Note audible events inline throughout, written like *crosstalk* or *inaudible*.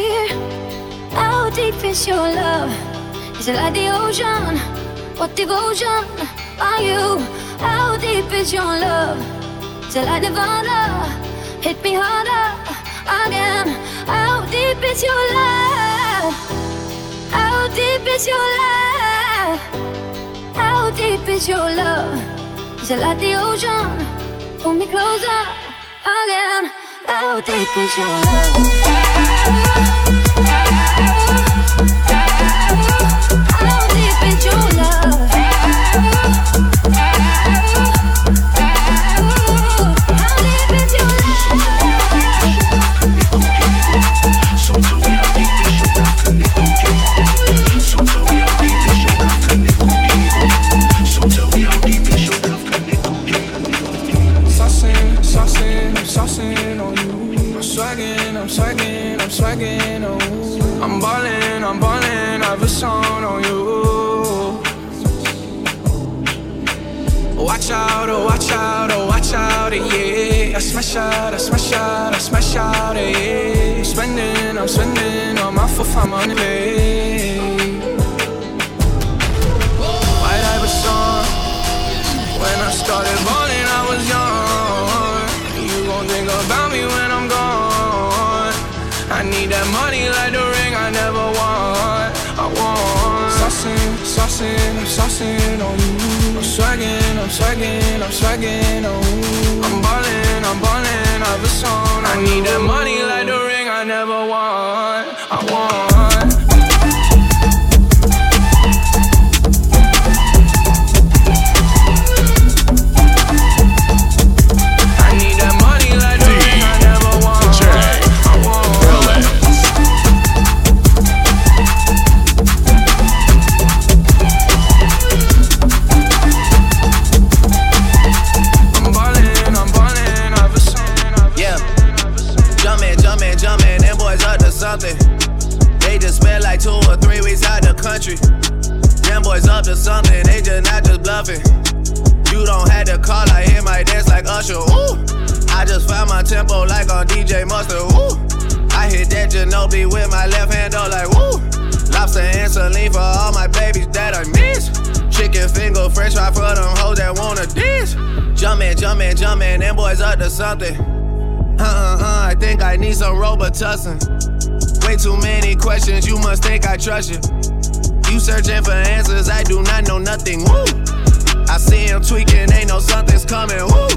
Fear. How deep is your love? Is it like the ocean? What devotion are you? How deep is your love? Is it like Nirvana? Hit me harder again. How deep is your love? How deep is your love? How deep is your love? Is it like the ocean? Pull me closer again. How deep is your love? love. Smash out, oh watch out oh watch out yeah I smash out, I smash out, I smash out, yeah. I'm spending, I'm spending on my full fam money, babe. White Iver song. When I started balling, I was young. You gon' think about me when I'm gone. I need that money like the Saucing, I'm saucing on you. I'm swagging, I'm swagging, I'm swagging on you. I'm ballin'. I'm ballin', I've a song. I need that money like the ring I never want. I want. Something. Uh uh uh, I think I need some Robitussin. Way too many questions, you must think I trust you. You searching for answers, I do not know nothing. Woo! I see him tweaking, ain't no something's coming. Woo!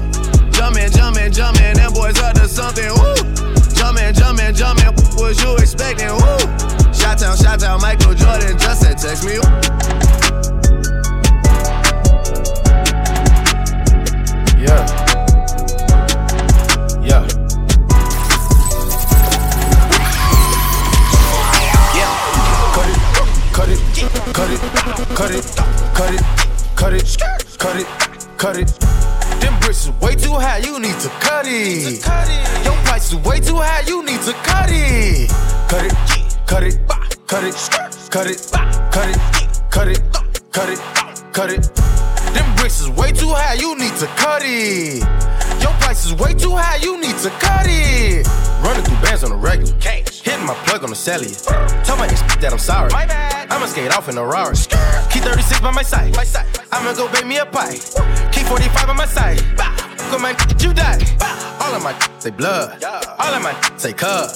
Jumping, jumping, jumping, them boys up to something. Woo! Jumping, jumping, jumping, what was you expecting? Woo! Shot town, shot town, Michael Jordan just said text me. Yeah. Cut it, cut it, cut it, cut it, cut it. Them bricks is way too high, you need to cut it. Your price is way too high, you need to cut it. Cut it, cut it, cut it, cut it, cut it, cut it, cut it, cut it. Them bricks is way too high, you need to cut it. Your price is way too high, you need to cut it. Running through bands on the regular. Hitting my plug on the cellular. Tell my ex that I'm sorry. I'ma skate off in a Rari. Key 36 by my side. I'ma go bake me a pie. Key 45 on my side. Go my you die. All of my say blood. All of my say cub.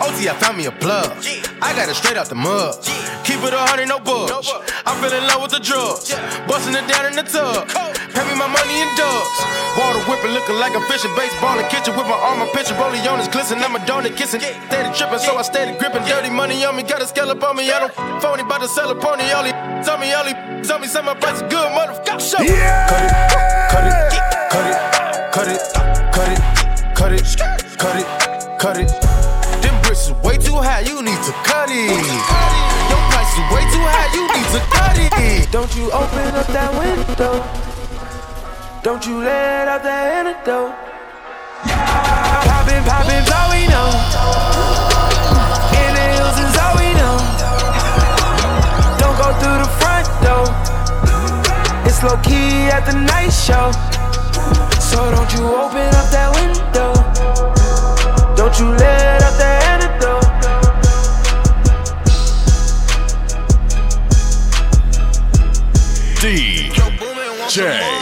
OT, I found me a plug. I got it straight out the mud. Keep it a hundred, no budge. I'm feeling low with the drugs. Busting it down in the tub. Pay me my money in dubs. Water whipping, looking like a fish in baseball in kitchen with my arm, a pitcher, rolling on his glisten. I'm a donut kissing. Steady tripping, so I steady gripping. Dirty money on me, got a scallop on me. I don't phony, about to sell a pony. All he tell me, all he tell me, say my price is good, motherfucker. Show. Yeah. Cut it, cut it, cut it, cut it, cut it, cut it, cut it, cut it. Them bricks is way too high, you need to cut it. Your price is way too high, you need to cut it. Don't you open up that window. Don't you let out that antidote. Poppin', poppin's all we know. In the hills is all we know. Don't go through the front door. It's low key at the night show. So don't you open up that window. Don't you let out that antidote. DJ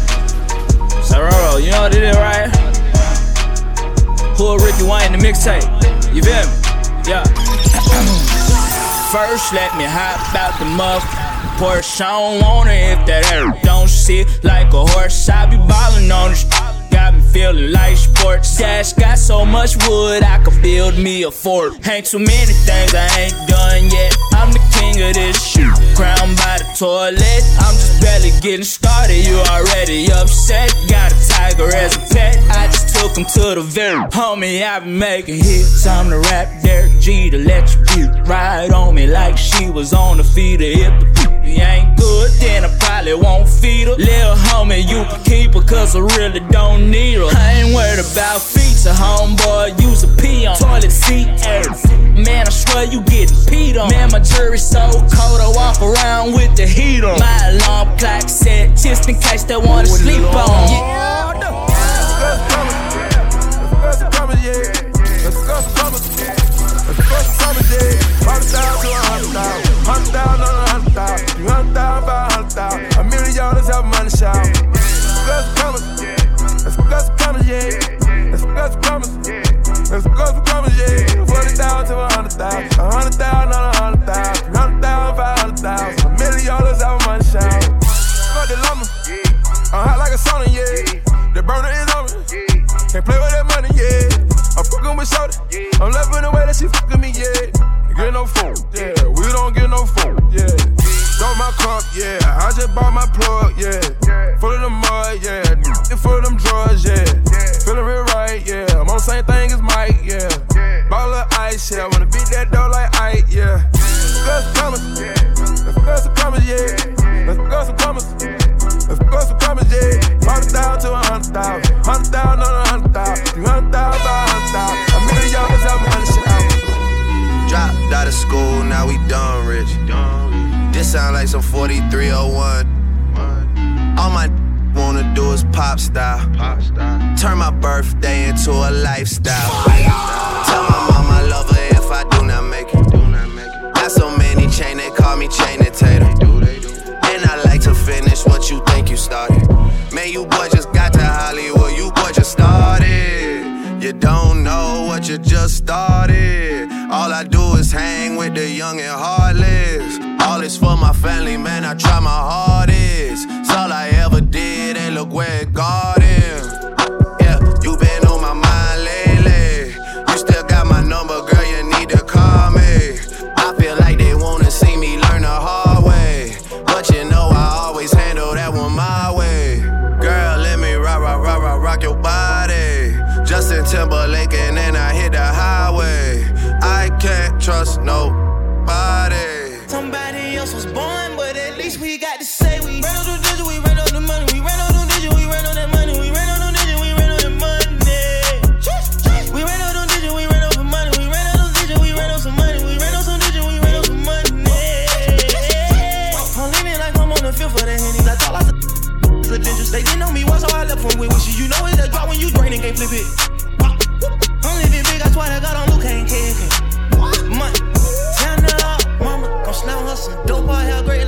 Wayne the mixtape? You feel me? Yeah. First, let me hop out the muff. Porsche, I don't want it if that air don't sit like a horse. I be ballin' on the sh- got me feeling like sports. Dash got so much wood, I could build me a fort. Ain't too many things I ain't done yet. I'm the king of this shit. Crown by the toilet. I'm just barely getting started. You already upset. Got a tiger as a pet. I just him to the very homie. I been making hits. I'm the rap Derek Jeter let you beat. Ride on me like she was on the feeder. If the booty ain't good, then I probably won't feed her. Little homie, you can keep her, cause I really don't need her. I ain't worried about feet, feature, homeboy. Use a pee on toilet seat. Man, I swear you getting peed on. Man, my jury so cold, I walk around with the heat on. My alarm clock set just in case they wanna sleep on. Yeah. A million dollars out money shout. Let's promise. Let's let's promise, yeah. Let's let's promise. Let's let's promise, yeah. Forty thousand to a hundred thousand. A hundred thousand on a hundred thousand. Hundred thousand, hundred thousand. A million out money. Got the. I'm hot like a sauna, yeah. The burner is on. Can't play with that money, yeah. I'm fucking with Shorty. I'm loving the way that she fucking me, yeah. Get no phone, yeah. We don't get no phone, yeah. Don't my cup, yeah. I just bought my plug, yeah. Full of the mud, yeah. Full of them drugs, yeah. Feeling real right, yeah. I'm on the same thing as Mike, yeah. Ball of ice, yeah. I wanna beat that door like Ike, yeah. Let's promise, yeah. let's some promise, yeah. Let's go some promise. Yeah. Let's go some promise, yeah. Hundred thousand to a hundred thousand. Hundred thousand on a now we done rich. This sound like some 4301. All my wanna do is pop style. Turn my birthday into a lifestyle. Tell my mom I love her if I do not make it. Got so many chain, they call me chain and tater. And I like to finish what you think you started. Man, you boy just got to Hollywood, you boy just started. You don't know what you just started. All I do is hang with the young and heartless. All is for my family, man. I try my hardest. It's all I ever did, and look where it garden. Yeah, can't flip it. I'm living big, I swear to God, I'm Luke, ain't kidding. Money, turn it up, mama. Gon' slam her some dope, I hair great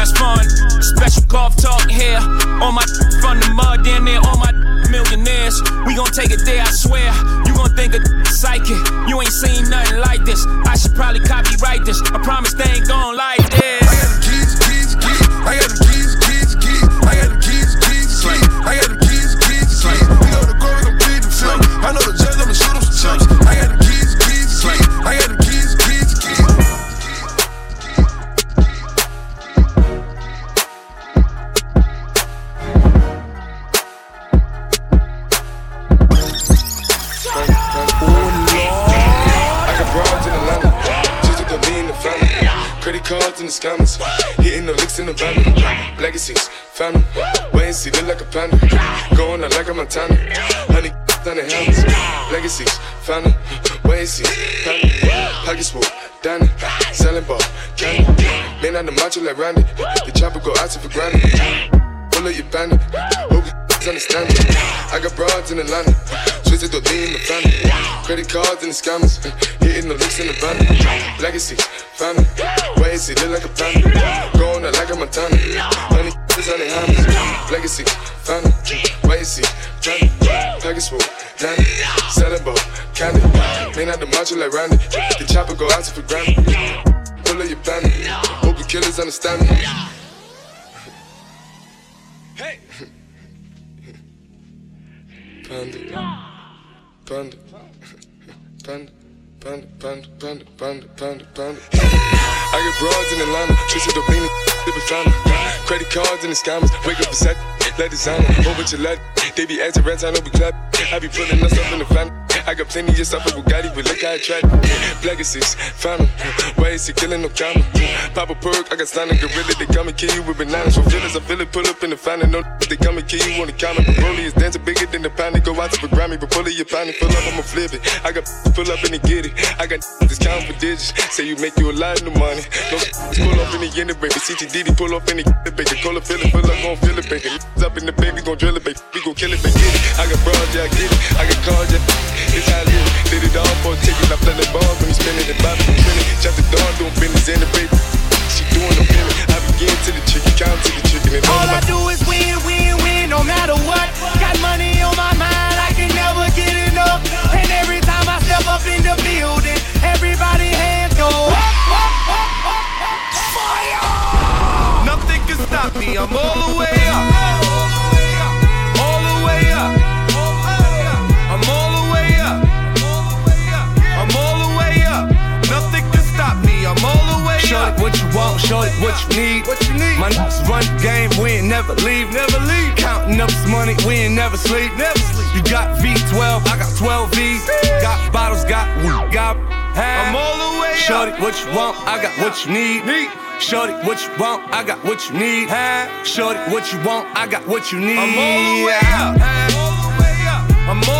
That's fun. Special golf talk here. On my from the mud, down there, all my millionaires. We gon' take it there, I swear. You gon' think a psychic. You ain't seen nothing like this. I should probably copyright this. I promise they ain't gon' like this. Cards in the scammers, hitting the licks in the van. Legacies, them. Wait and see, look like a panda. Going out like a Montana. Honey, on the helmets. Legacies, them. Wait and see, panda. Pockets full, Danny. Selling ball, candy. Man on the macho like Randy. The chopper go out to for granted. Pull up your bandit. Hope you understand me. I got broads in the Atlanta. Twisted to be in the family. Credit cards and the scammers. Hitting the licks in the van. Legacy, family. Wait and see, look like a panda. Going out like a Montana. Honey, is on the hammers. Legacy, family. Wait and see, family. Package full, Danny. Selling ball, candy. Man out the macho like Randy. The chopper go out to for granted. Pull up your bandit. Hope the killers understand me. Panda. Panda. Panda. Panda, panda, panda, panda, panda. I get broads in Atlanta, up leaning, living fountain. Credit cards and the scammers, wake up a set, let designer, bunch of lead. They be acting rats, I know we clap. I be putting us up in the family. I got plenty of stuff with Bugatti, but look how I tried. Legacies, found 'em. Why is he killing no comma? Pop a perk, I got stunning gorilla. They come and kill you with bananas. For feelings, I feel it, pull up in the fountain. No, they come and kill you on the counter. Broly is dancing bigger than the pound. They go out to the Grammy, but pull it, your pound. Pull up, I'ma flip it. I got pull up and they get it. I got this count for digits. Say you make you a lot of money. No, pull up in the end of baby. CTD, pull up in the baby. Call it, feel it, pull up, gon' feel it, baby. Up in the baby, gon' drill it, baby. We gon' kill it, baby. Get it. I got broad, yeah, I get it. I got cars, yeah. It's how I live. Did it all for a ticket. I play the ball when he spinning it, Bobby spinning. Shut the door, doing business in the baby. She doing the feeling. I begin to the chicken, count to the chicken. And All I do is win, need. What you need? My nuts run the game, we ain't never leave. Never leave. Counting up this money, we ain't never sleep. Never sleep. You got V12, I got 12V. Got bottles, got we got half. I'm all the way Shorty, what you want? I got what you need. Need. Shorty, what you want? I got what you need. Huh? Shorty, what you want? I got what you need. I'm all the way up. I'm all the way up. I'm all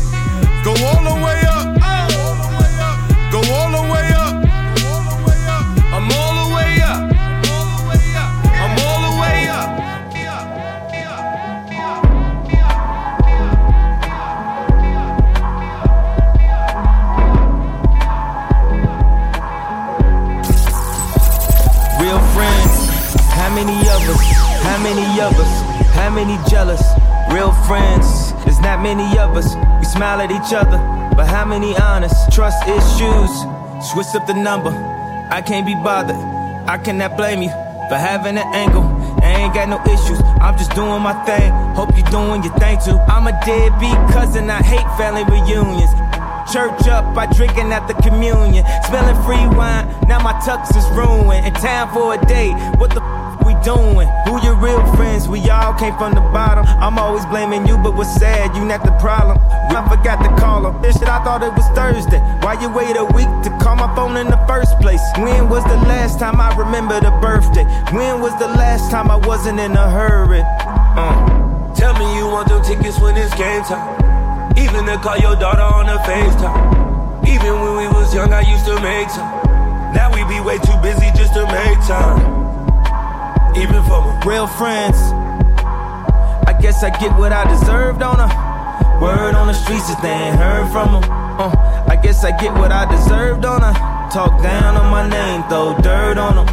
Go all the way up. Go all the way up. I'm all the way up. I'm all the way up. Real friends, how many of us? How many of us? How many jealous? Real friends, not many of us. We smile at each other, but how many honest? Trust issues, switch up the number. I can't be bothered. I cannot blame you for having an angle. I ain't got no issues. I'm just doing my thing. Hope you're doing your thing too. I'm a deadbeat cousin. I hate family reunions. Church up, by drinking at the communion. Smelling free wine, now my tux is ruined. In time for a date, what the we doing? Who your real friends? We all came from the bottom. I'm always blaming you, but what's sad, you not the problem. I forgot to call him. This shit, I thought it was Thursday. Why you wait a week to call my phone in the first place? When was the last time I remember the birthday? When was the last time I wasn't in a hurry? Uh. Tell me you want them tickets when it's game time. Even to call your daughter on the FaceTime. Even when we was young, I used to make time. Now we be way too busy just to make time. Even for my real friends. I guess I get what I deserved on. Word on the streets is they ain't heard from them. Uh, I guess I get what I deserved on her. Talk down on my name, throw dirt on them.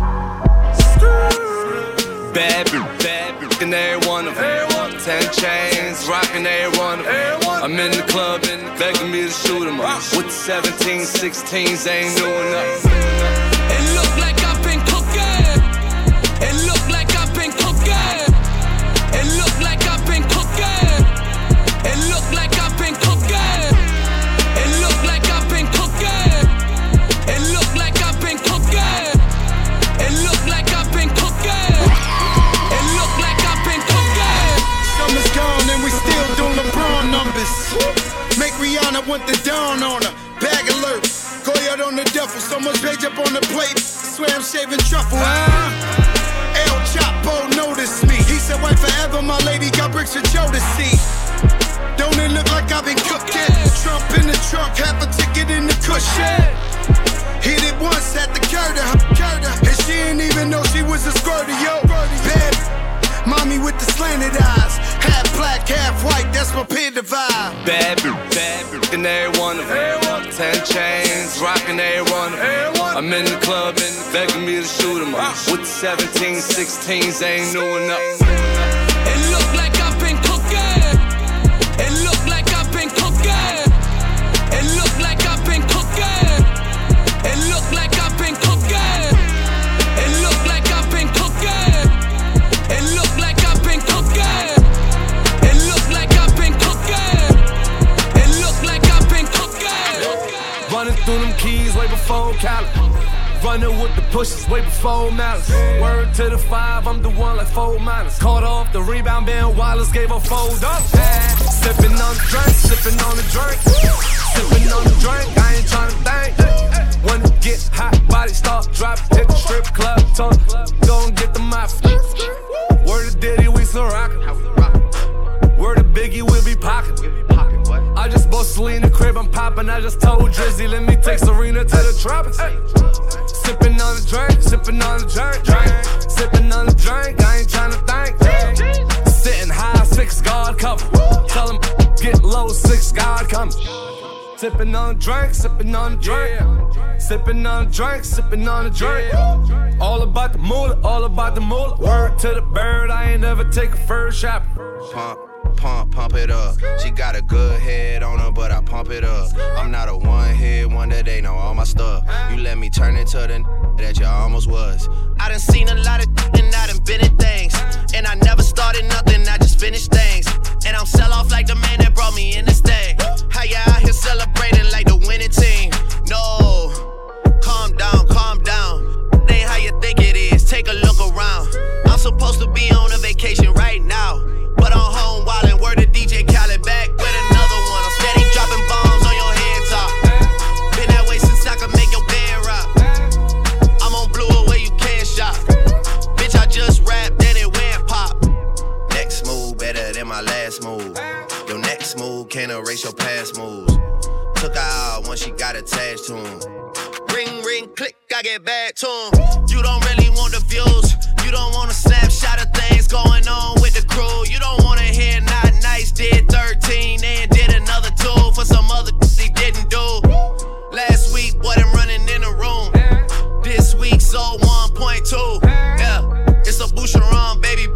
Bad, bad, and every one of them. Ten chains, rocking every one of them. I'm in the club and begging me to shoot 'em up. With the 17, 16s, ain't doing enough. It look like Rihanna want the down on her. Bag alert. Go out on the duffel. So much page up on the plate. Swear I'm shaving truffle. Huh? El Chapo noticed me. He said, wait forever, my lady got bricks for Joe to see. Don't it look like I've been cooking? Trump in the trunk, half a ticket in the cushion. Hit it once at the curter, curter. And she didn't even know she was a squirter, yo. Bad mommy with the slanted eyes. Half black, half white, that's my peer divide. Bad, bad, and every one of them. Ten chains, rocking every one of them. I'm in the club and begging me to shoot 'em up. With the 17, 16s, ain't new enough. It look like I've Cali. Running with the pushes way before malice. Word to the five, I'm the one like four minus. Caught off the rebound, Ben Wallace gave a fold up. Sipping on the drink, sipping on the drink. Sipping on the drink, I ain't trying to think. When it get hot, body start dropping. Hit the strip club, tongue, go and get the mop. Word to Diddy, we still rockin'. Word to Biggie, we'll be pocketing. I Selena crib, I'm popping. I just told Drizzy, let me take Serena to the tropics. Sipping on the drink, sipping on the drink, drink. Sipping on the drink, I ain't trying to think. Sitting high, six guard cover. Tell them get low, six guard coming. Sipping on a drink, sipping on a drink. Sipping on a drink, sipping on a drink. All about the moolah, all about the moolah. Word to the bird, I ain't never take a first shot. Pump, pump, pump it up. She got a good head on her, but I pump it up. I'm not a one hit wonder, they know all my stuff. You let me turn into the that you almost was. I done seen a lot of and I done been in things. And I never started nothing, I just finished things. And I'm sell off like the man that brought me in this thing. How you out here celebrating like the winning team? No, calm down, calm down. They ain't how you think it is. Take a look around. I'm supposed to be on a vacation right now. But I'm home wildin', word to DJ Khaled back with another one. I'm steady dropping bombs on your head top. Been that way since I could make your bed rock. I'm on blue away, you can't shop. Bitch, I just rapped, then it went pop. Next move better than my last move. Your next move can't erase your past moves. Took her out when she got attached to him. Ring, ring, click, I get back to him. You don't really want the views. You don't want a snapshot of things going on crew. You don't wanna hear not nice, did 13 and did another two for some other *laughs* he didn't do. Last week, wasn't running in the room. This week, sold 1.2. Yeah, it's a Boucheron, baby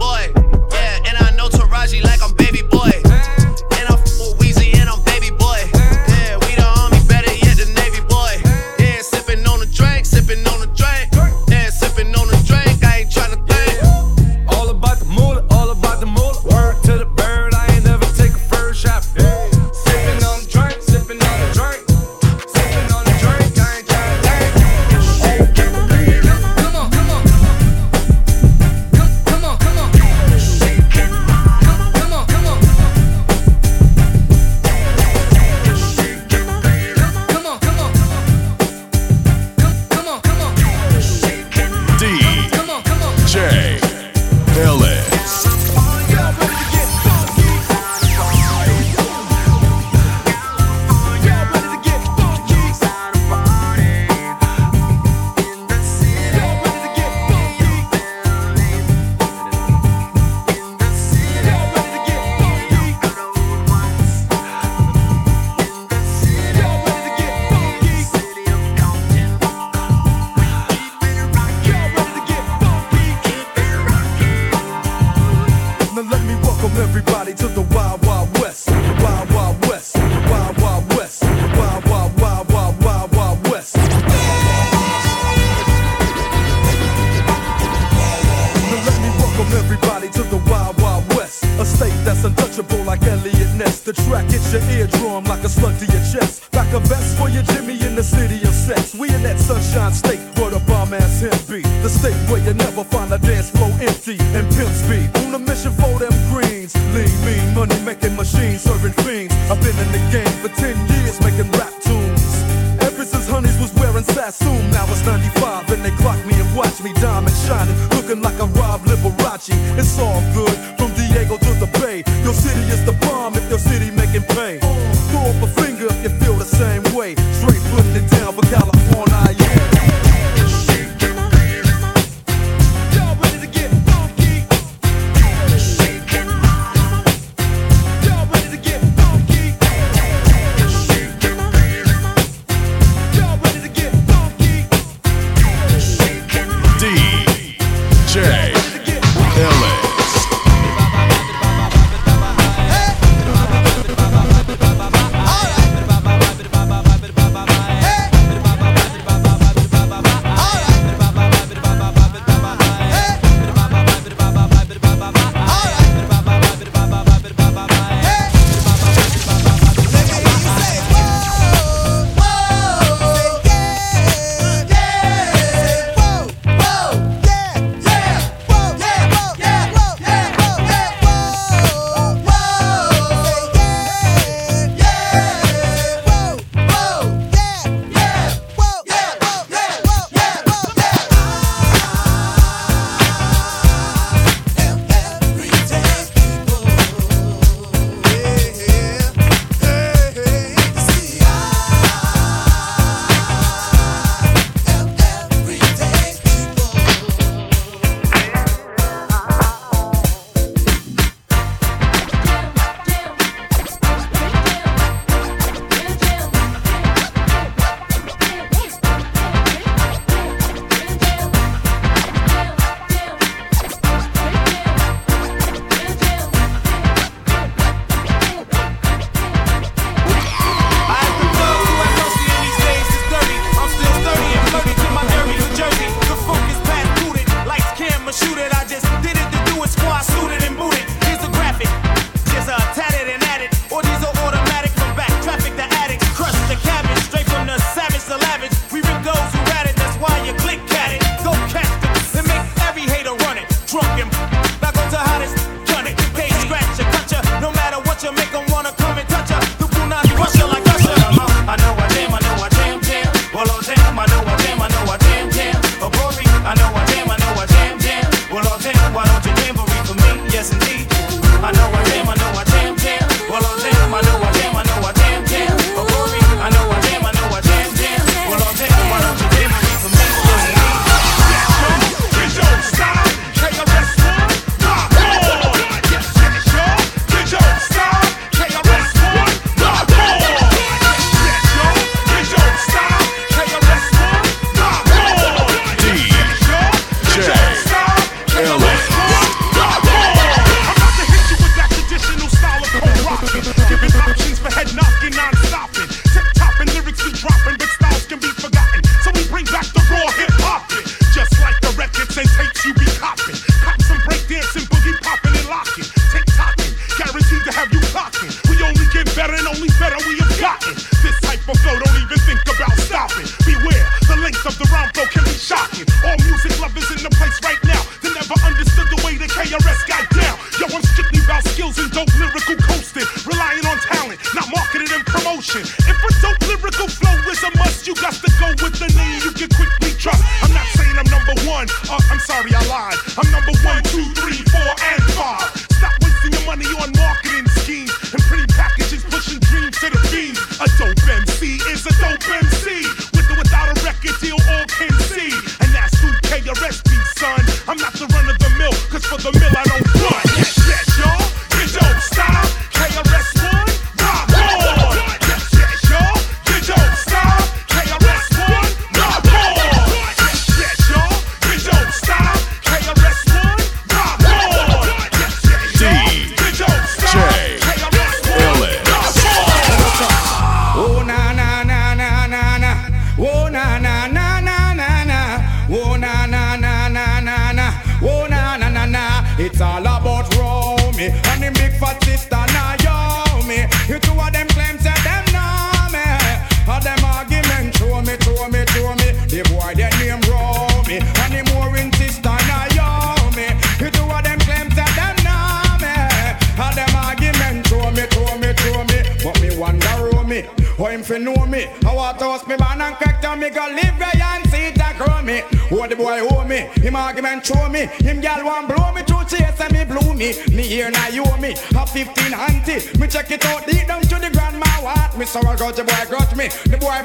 show me. Him gal want blow me through chase and me blew me. Me here now you me, a 15 auntie. Me check it out deep down to the grandma what. Me sorrow got the boy grudge me, the boy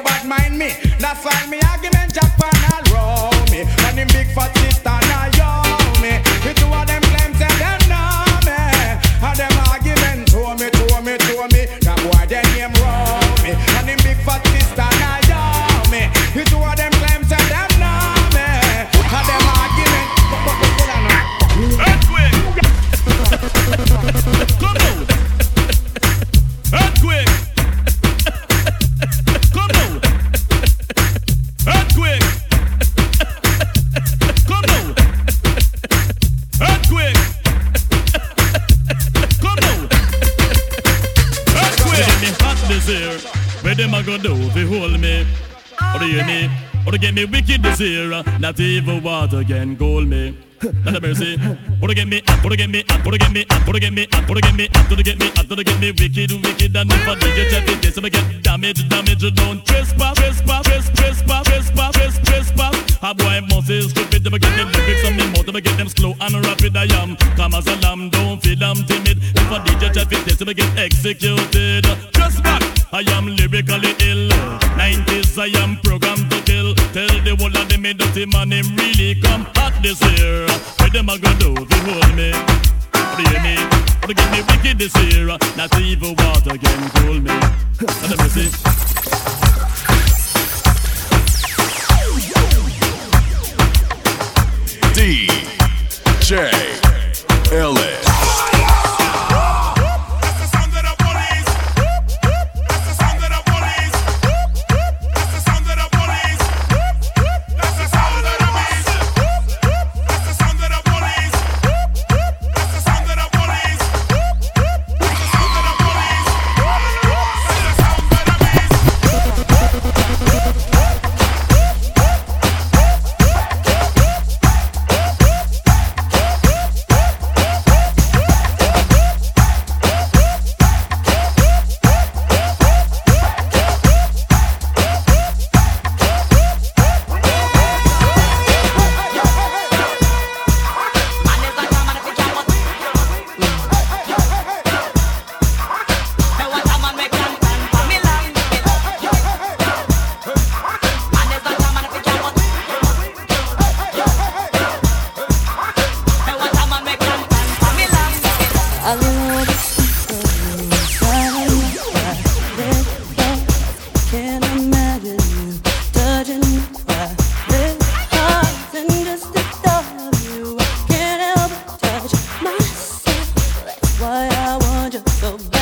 Not even water can cool me. Not a mercy. To get me, or to get me, or to get me, or to get me, or to get me, to get me, to get me wicked, wicked, and if I do get chat it, so I get damage, damage, don't trespass, trespass, trespass, trespass, trespass, trespass, trespass. A boy must is stupid, them get them lyrics on me mouth, them get them slow and rapid. I am calm as a lamb, don't feel I'm timid. If I DJ chat it, so I get executed. Back, I am lyrically ill. 90s, I am me dirty man, him really come hot this year. Where them a go do you hold me? Do? What get me wicked this year? Not even water can cool me. Let me see. I want you so bad.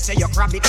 Say you grab it.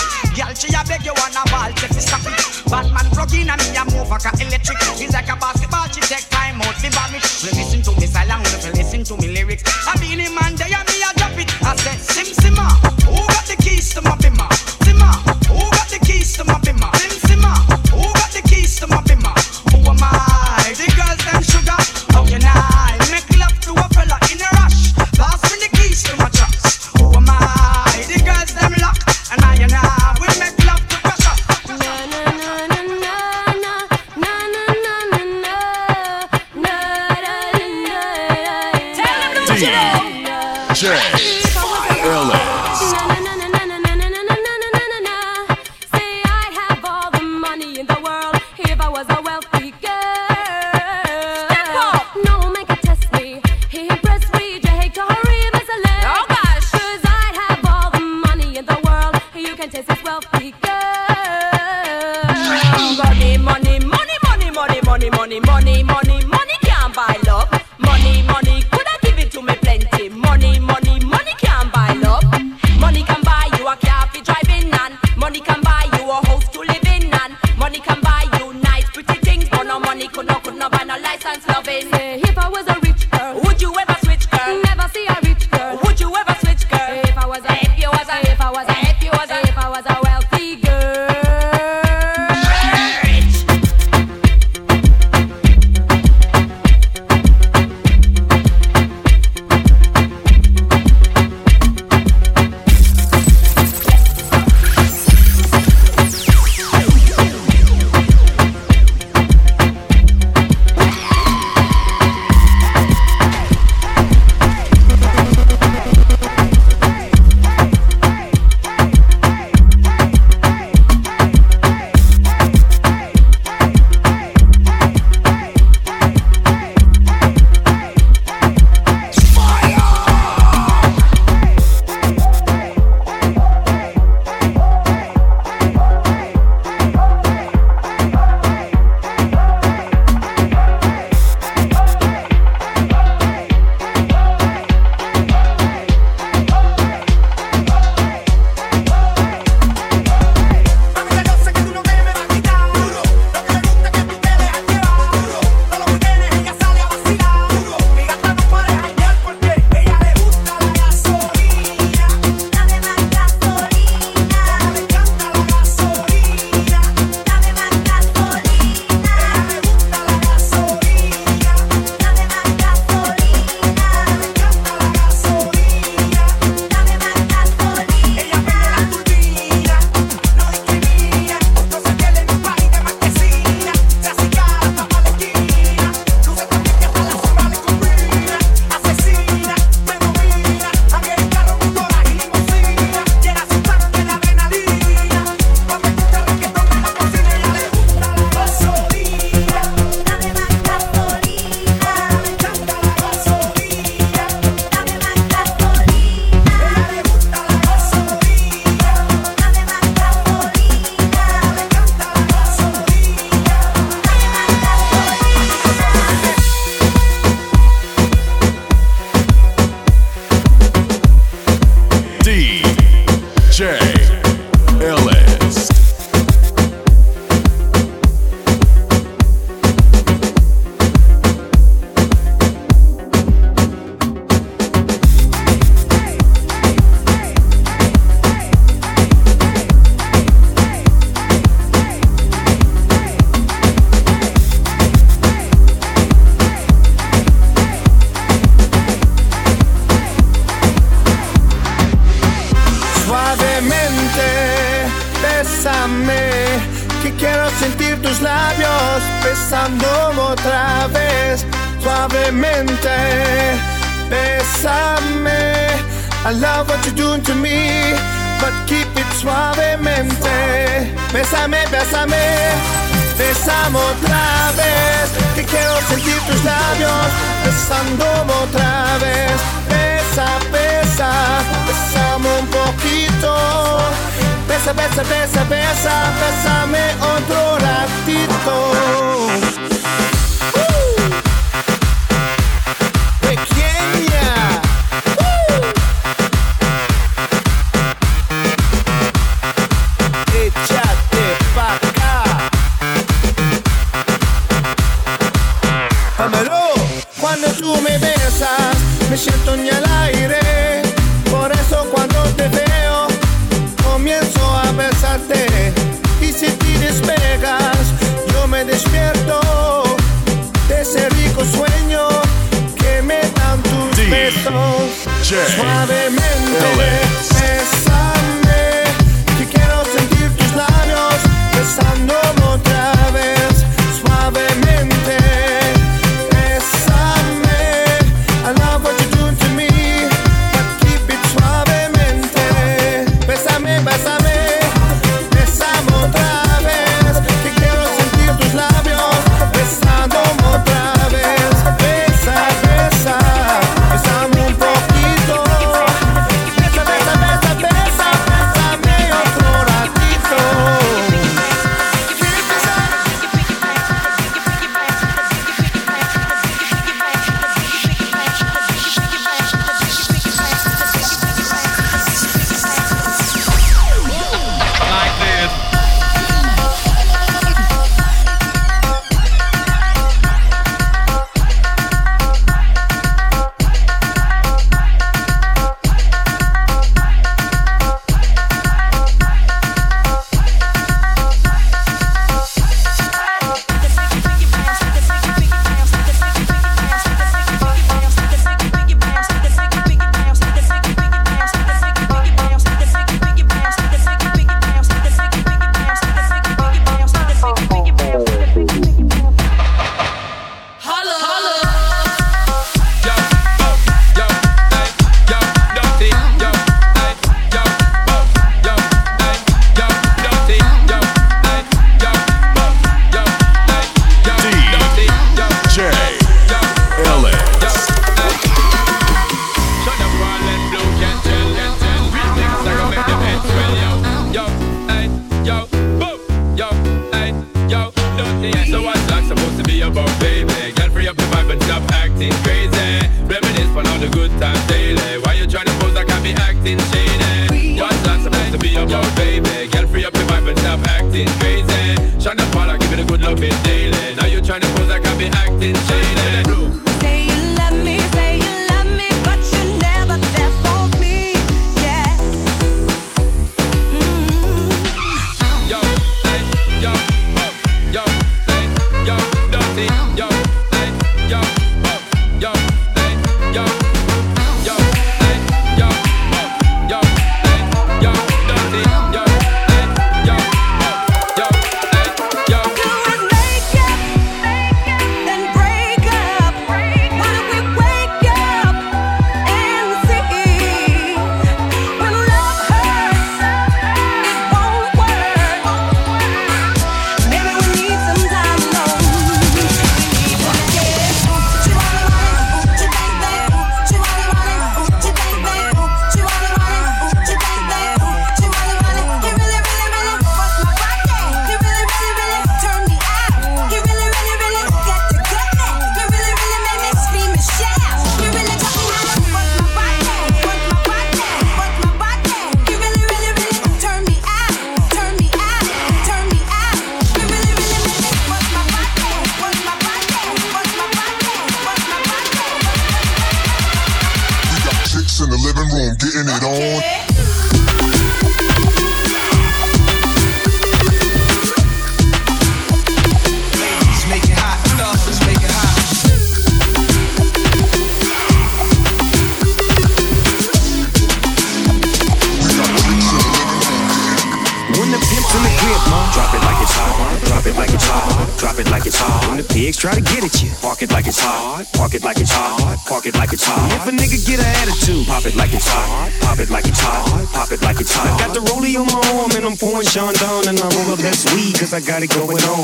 got it going on.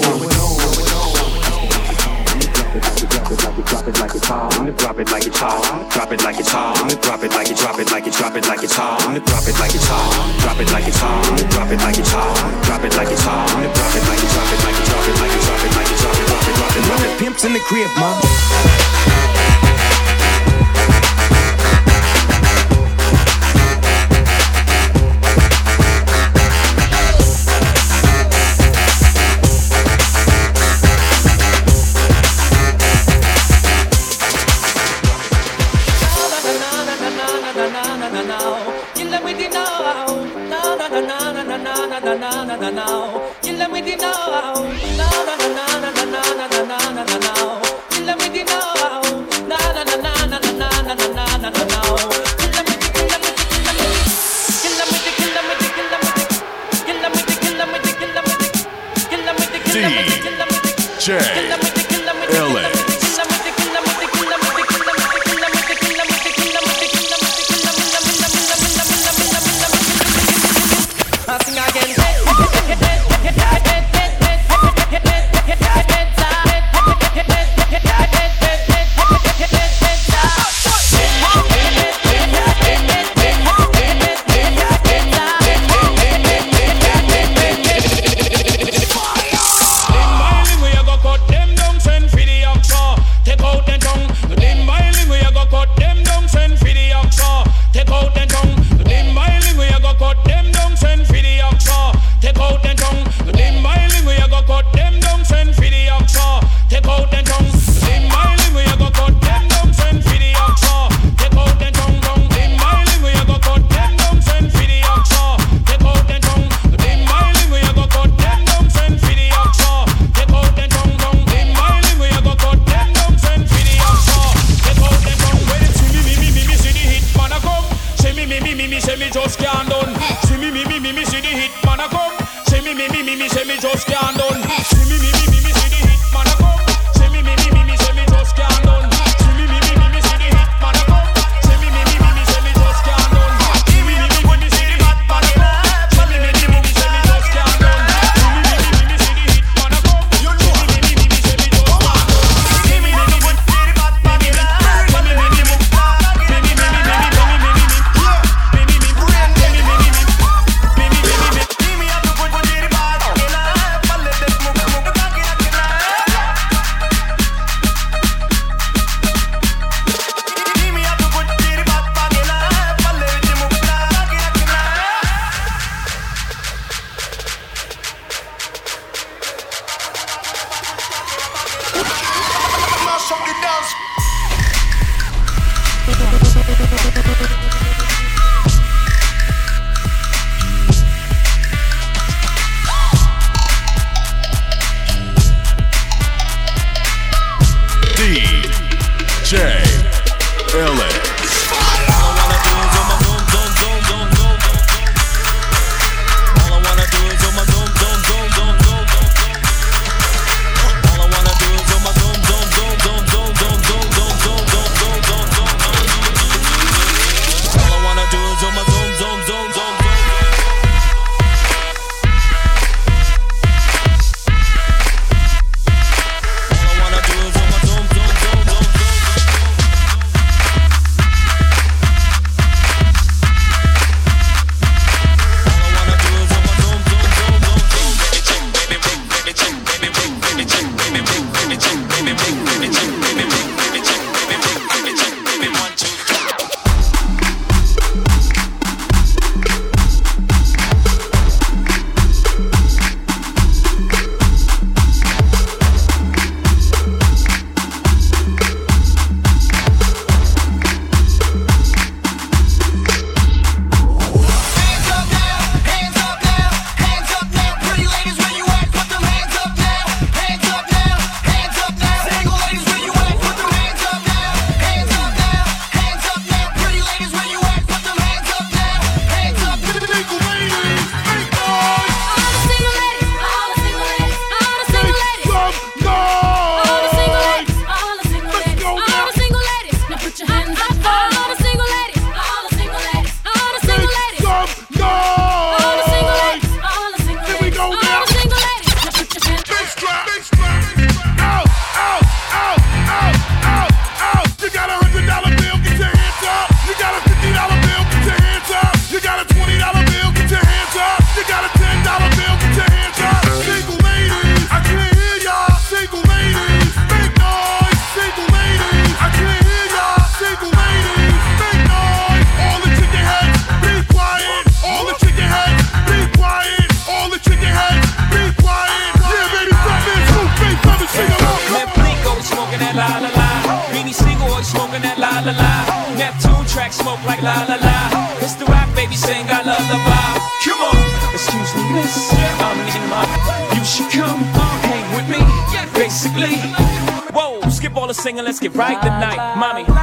Drop it like it's hot. Drop it like it's hot. Drop it like it's hot. Drop it like it's drop it like it's hot. Drop it like it's hot. Drop it like it's hot. Drop it like it's hot. Drop it like it's hot. Drop it like it's drop it like it's drop it like it's drop it like it's hot. Drop it drop it drop it drop it. Pimps in the crib, mom. LA. Singing, let's get right tonight, mommy.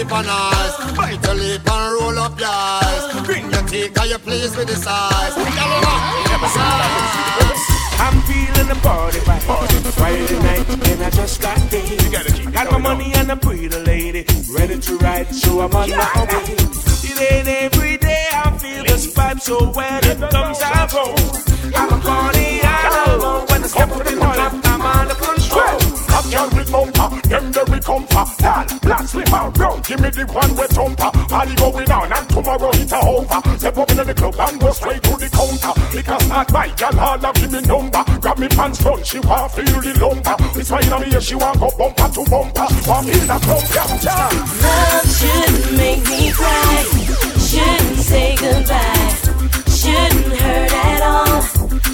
Lip and eyes. Bite your lip and roll up your eyes. Bring your teeth cause you're pleased with the size. Girl, them a side. I'm feeling the party vibe. Friday night, and I just got paid. Got my money and a pretty lady, ready to ride, so I'm on my way. It ain't every day I feel this vibe, so when it comes I roll. I'm a party animal. When I step up in the girl with bumper, them the we comfort. Dad, black slipper, round, give me the one with thumper. Party going on and tomorrow it's a over. Step up into the club and go straight to the counter. Because not my girl, all of give me number. Grab me pants front, she want feel the lumber. This wine on me she want go bumper to bumper. Want feel club, yeah, yeah. Love shouldn't make me cry. Shouldn't say goodbye. Shouldn't hurt at all.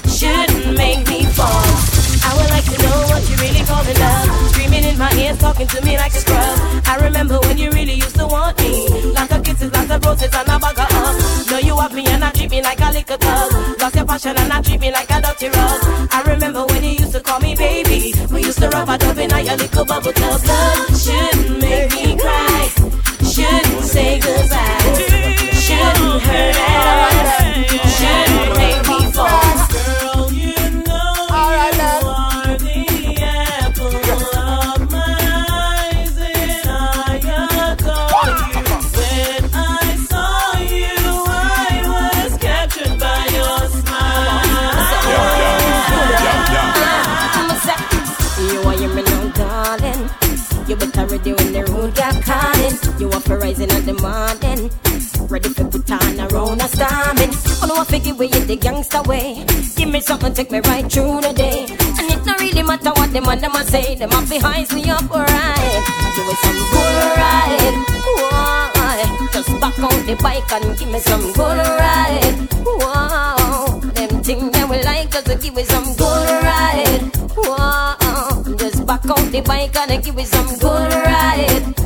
Shouldn't make me fall. I would like to know what you really call in love. Screaming in my ears, talking to me like a scrub. I remember when you really used to want me. Lots of kisses, lots of roses, and a bag hugs. Know you have me and I treat me like a liquor tub. Lost your passion and I treat me like a dirty rug. I remember when you used to call me baby. We used to rub a dub in your little bubble tub. Love shouldn't make me cry. Shouldn't say goodbye. You up for rising in the morning. Ready for put on around a storming. Oh no, I figure we in the gangster way. Give me something, take me right through the day. And it don't really matter what them and them a say. Them up behind me up right. Give me some good ride. Why? Just back on the bike and give me some good ride. Wow, them things them give it some good ride. Whoa, just back on the bike and give it some good ride.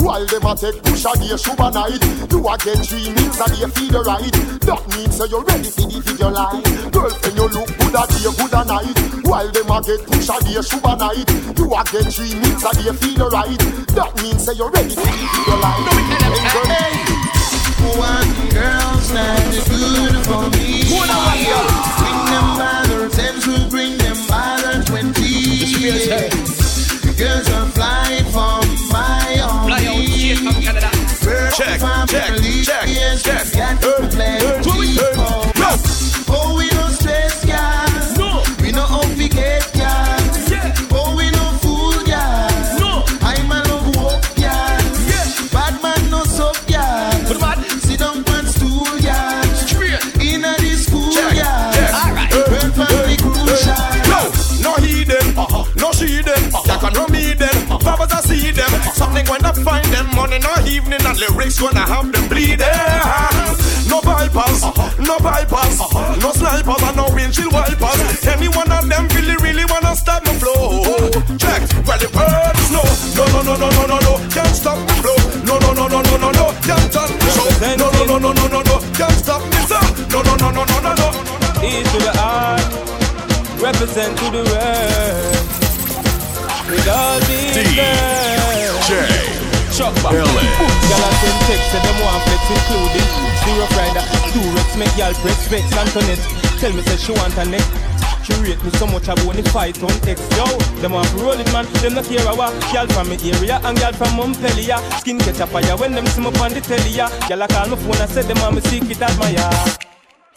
While them a take push a day, shoe a night. You a get three meals a day, feed the right. That means so you're ready for the video light. Girlfriend, you look good a day, good a night. While them a get push a day, shoe a night. You a get three meals a day, feed the right. That means so you're ready for the video light. Hey, one girl's night is good for me. Bring them by the tens, we'll bring them by the twenty. Girls are flying from my own. Fly out straight from Canada. Check, check, check, check. We no stress, find them money no evening, and lyrics gonna have them bleeding. No bypass, no bypass, no snipers and no windshield wipers. Any one of them really, really wanna stop my flow. Check, well the birds know. No, no, no, no, no, no, no, can't stop me flow. No, no, no, no, no, no, no, can't stop me show. No, no, no, no, no, no, no, can't stop me sir. No, no, no, no, no, no, no. E to the R, represent to the world. With all these girls. Chuck back. Girl, I send text, say them want flex including Zero Rider, two Durex, make y'all press vex Antoinette, tell me say she want a neck. She rate me so much I want to fight on X. Yo, them want roll it man. Them not care what Girl from me area and girl from Montpellier. Skin catch a fire when them see me on the telly ya Girl I call my phone and say them want me secret admire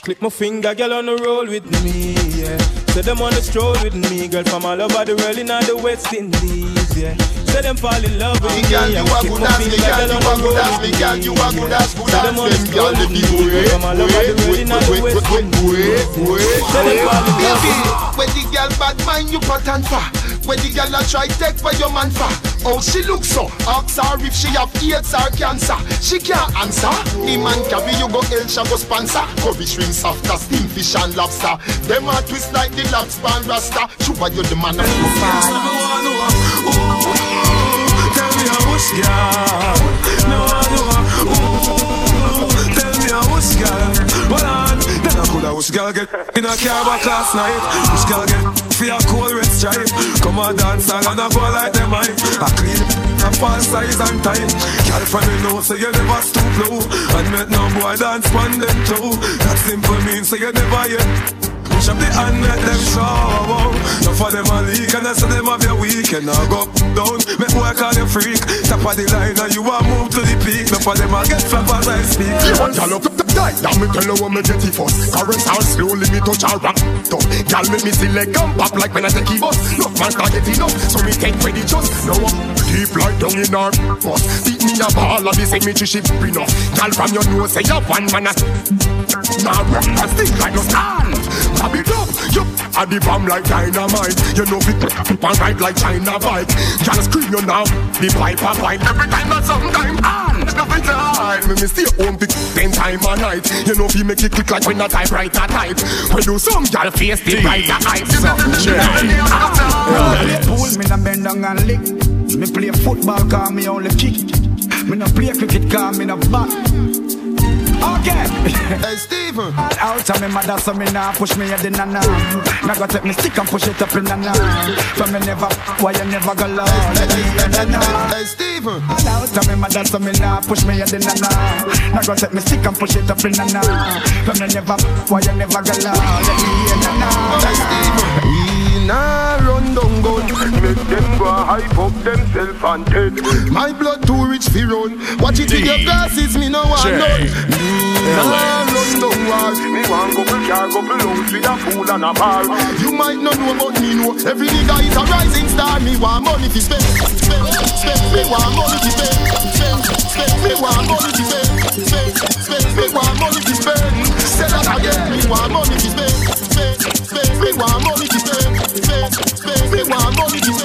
Click my finger, girl on the roll with me, yeah. Say them on the stroll with me, girl from all over the world in all the West Indies, yeah. Say them fall in love with me, Girl, you and a click good as me, girl, you on a good as me, girl, you a good as good as them on girl, the girl from all over the world in all the West Indies. Say them fall in love Baby, with me. where the girl bad mind you pattern for? Where the girl a try take for your man for? Oh, she look so. Ask her if she have AIDS or cancer. She can't answer. The man carry you go El go sponsor. Curry shrimp softer, steam fish and lobster. Them a twist like the lobster and rasta. Sugar you the man of Tell me how was girl. No. Tell me how was girl. Then I girl get in a car back last night. Was girl get for a cold red stripe. Come on dance and I go like them I. I clean a false size and time. Girl from me know so you never stoop low. And make no boy dance on them too. That simple means so you never yet. Push up the hand, let them show. No for them a leak, and I say them have your weekend. Now go down, make boy call you freak. Top of the line, and you a move to the peak. No for them a get flap as I speak. Die me tell her when me get it first. Caress her slowly me touch her rock top Girl make me see leg come pop like when I take it bus. No man can get enough So me take ready just Now deep like down in her bus. Beat me a ball of the same me she enough Girl from your nose say you one man a Now rock and stick like no stand Pop it up You are the bomb like dynamite. You know it and ride like China bike Girl scream you now The pipe a pipe Every time that sometime on Nothing time Me me stay home pick ten time a night You know fi make it click like when a typewriter type When do some girl face the brighter eyes Pool, me no bend down and lick. Me play football, cause me only kick. Me no play cricket, cause me no bat. Okay. *laughs* hey Steven. Out of me mother, so me nah push me head in a nah. Now go take me stick and push it up in a nah. So me never, why you never go low? Hey Steven. Out of me mother, so me nah push me head in a nah. Now go take me stick and push it up in a nah. So me never, why you never go low? Hey Steven in a run down gun Make them go hype up themself and dead My blood too rich for run. Watch it with your glasses, me no want none. Run down war Me want couple car, for house with a pool and a bar. You might not know about me know. Every nigga is a rising star. Me want money to spend. Spend, spend, me want money to spend. Spend, spend, me want money to spend. Spend, spend, me want money to spend. Say that again, me want money to spend. Spend, spend, me want money to spend want money to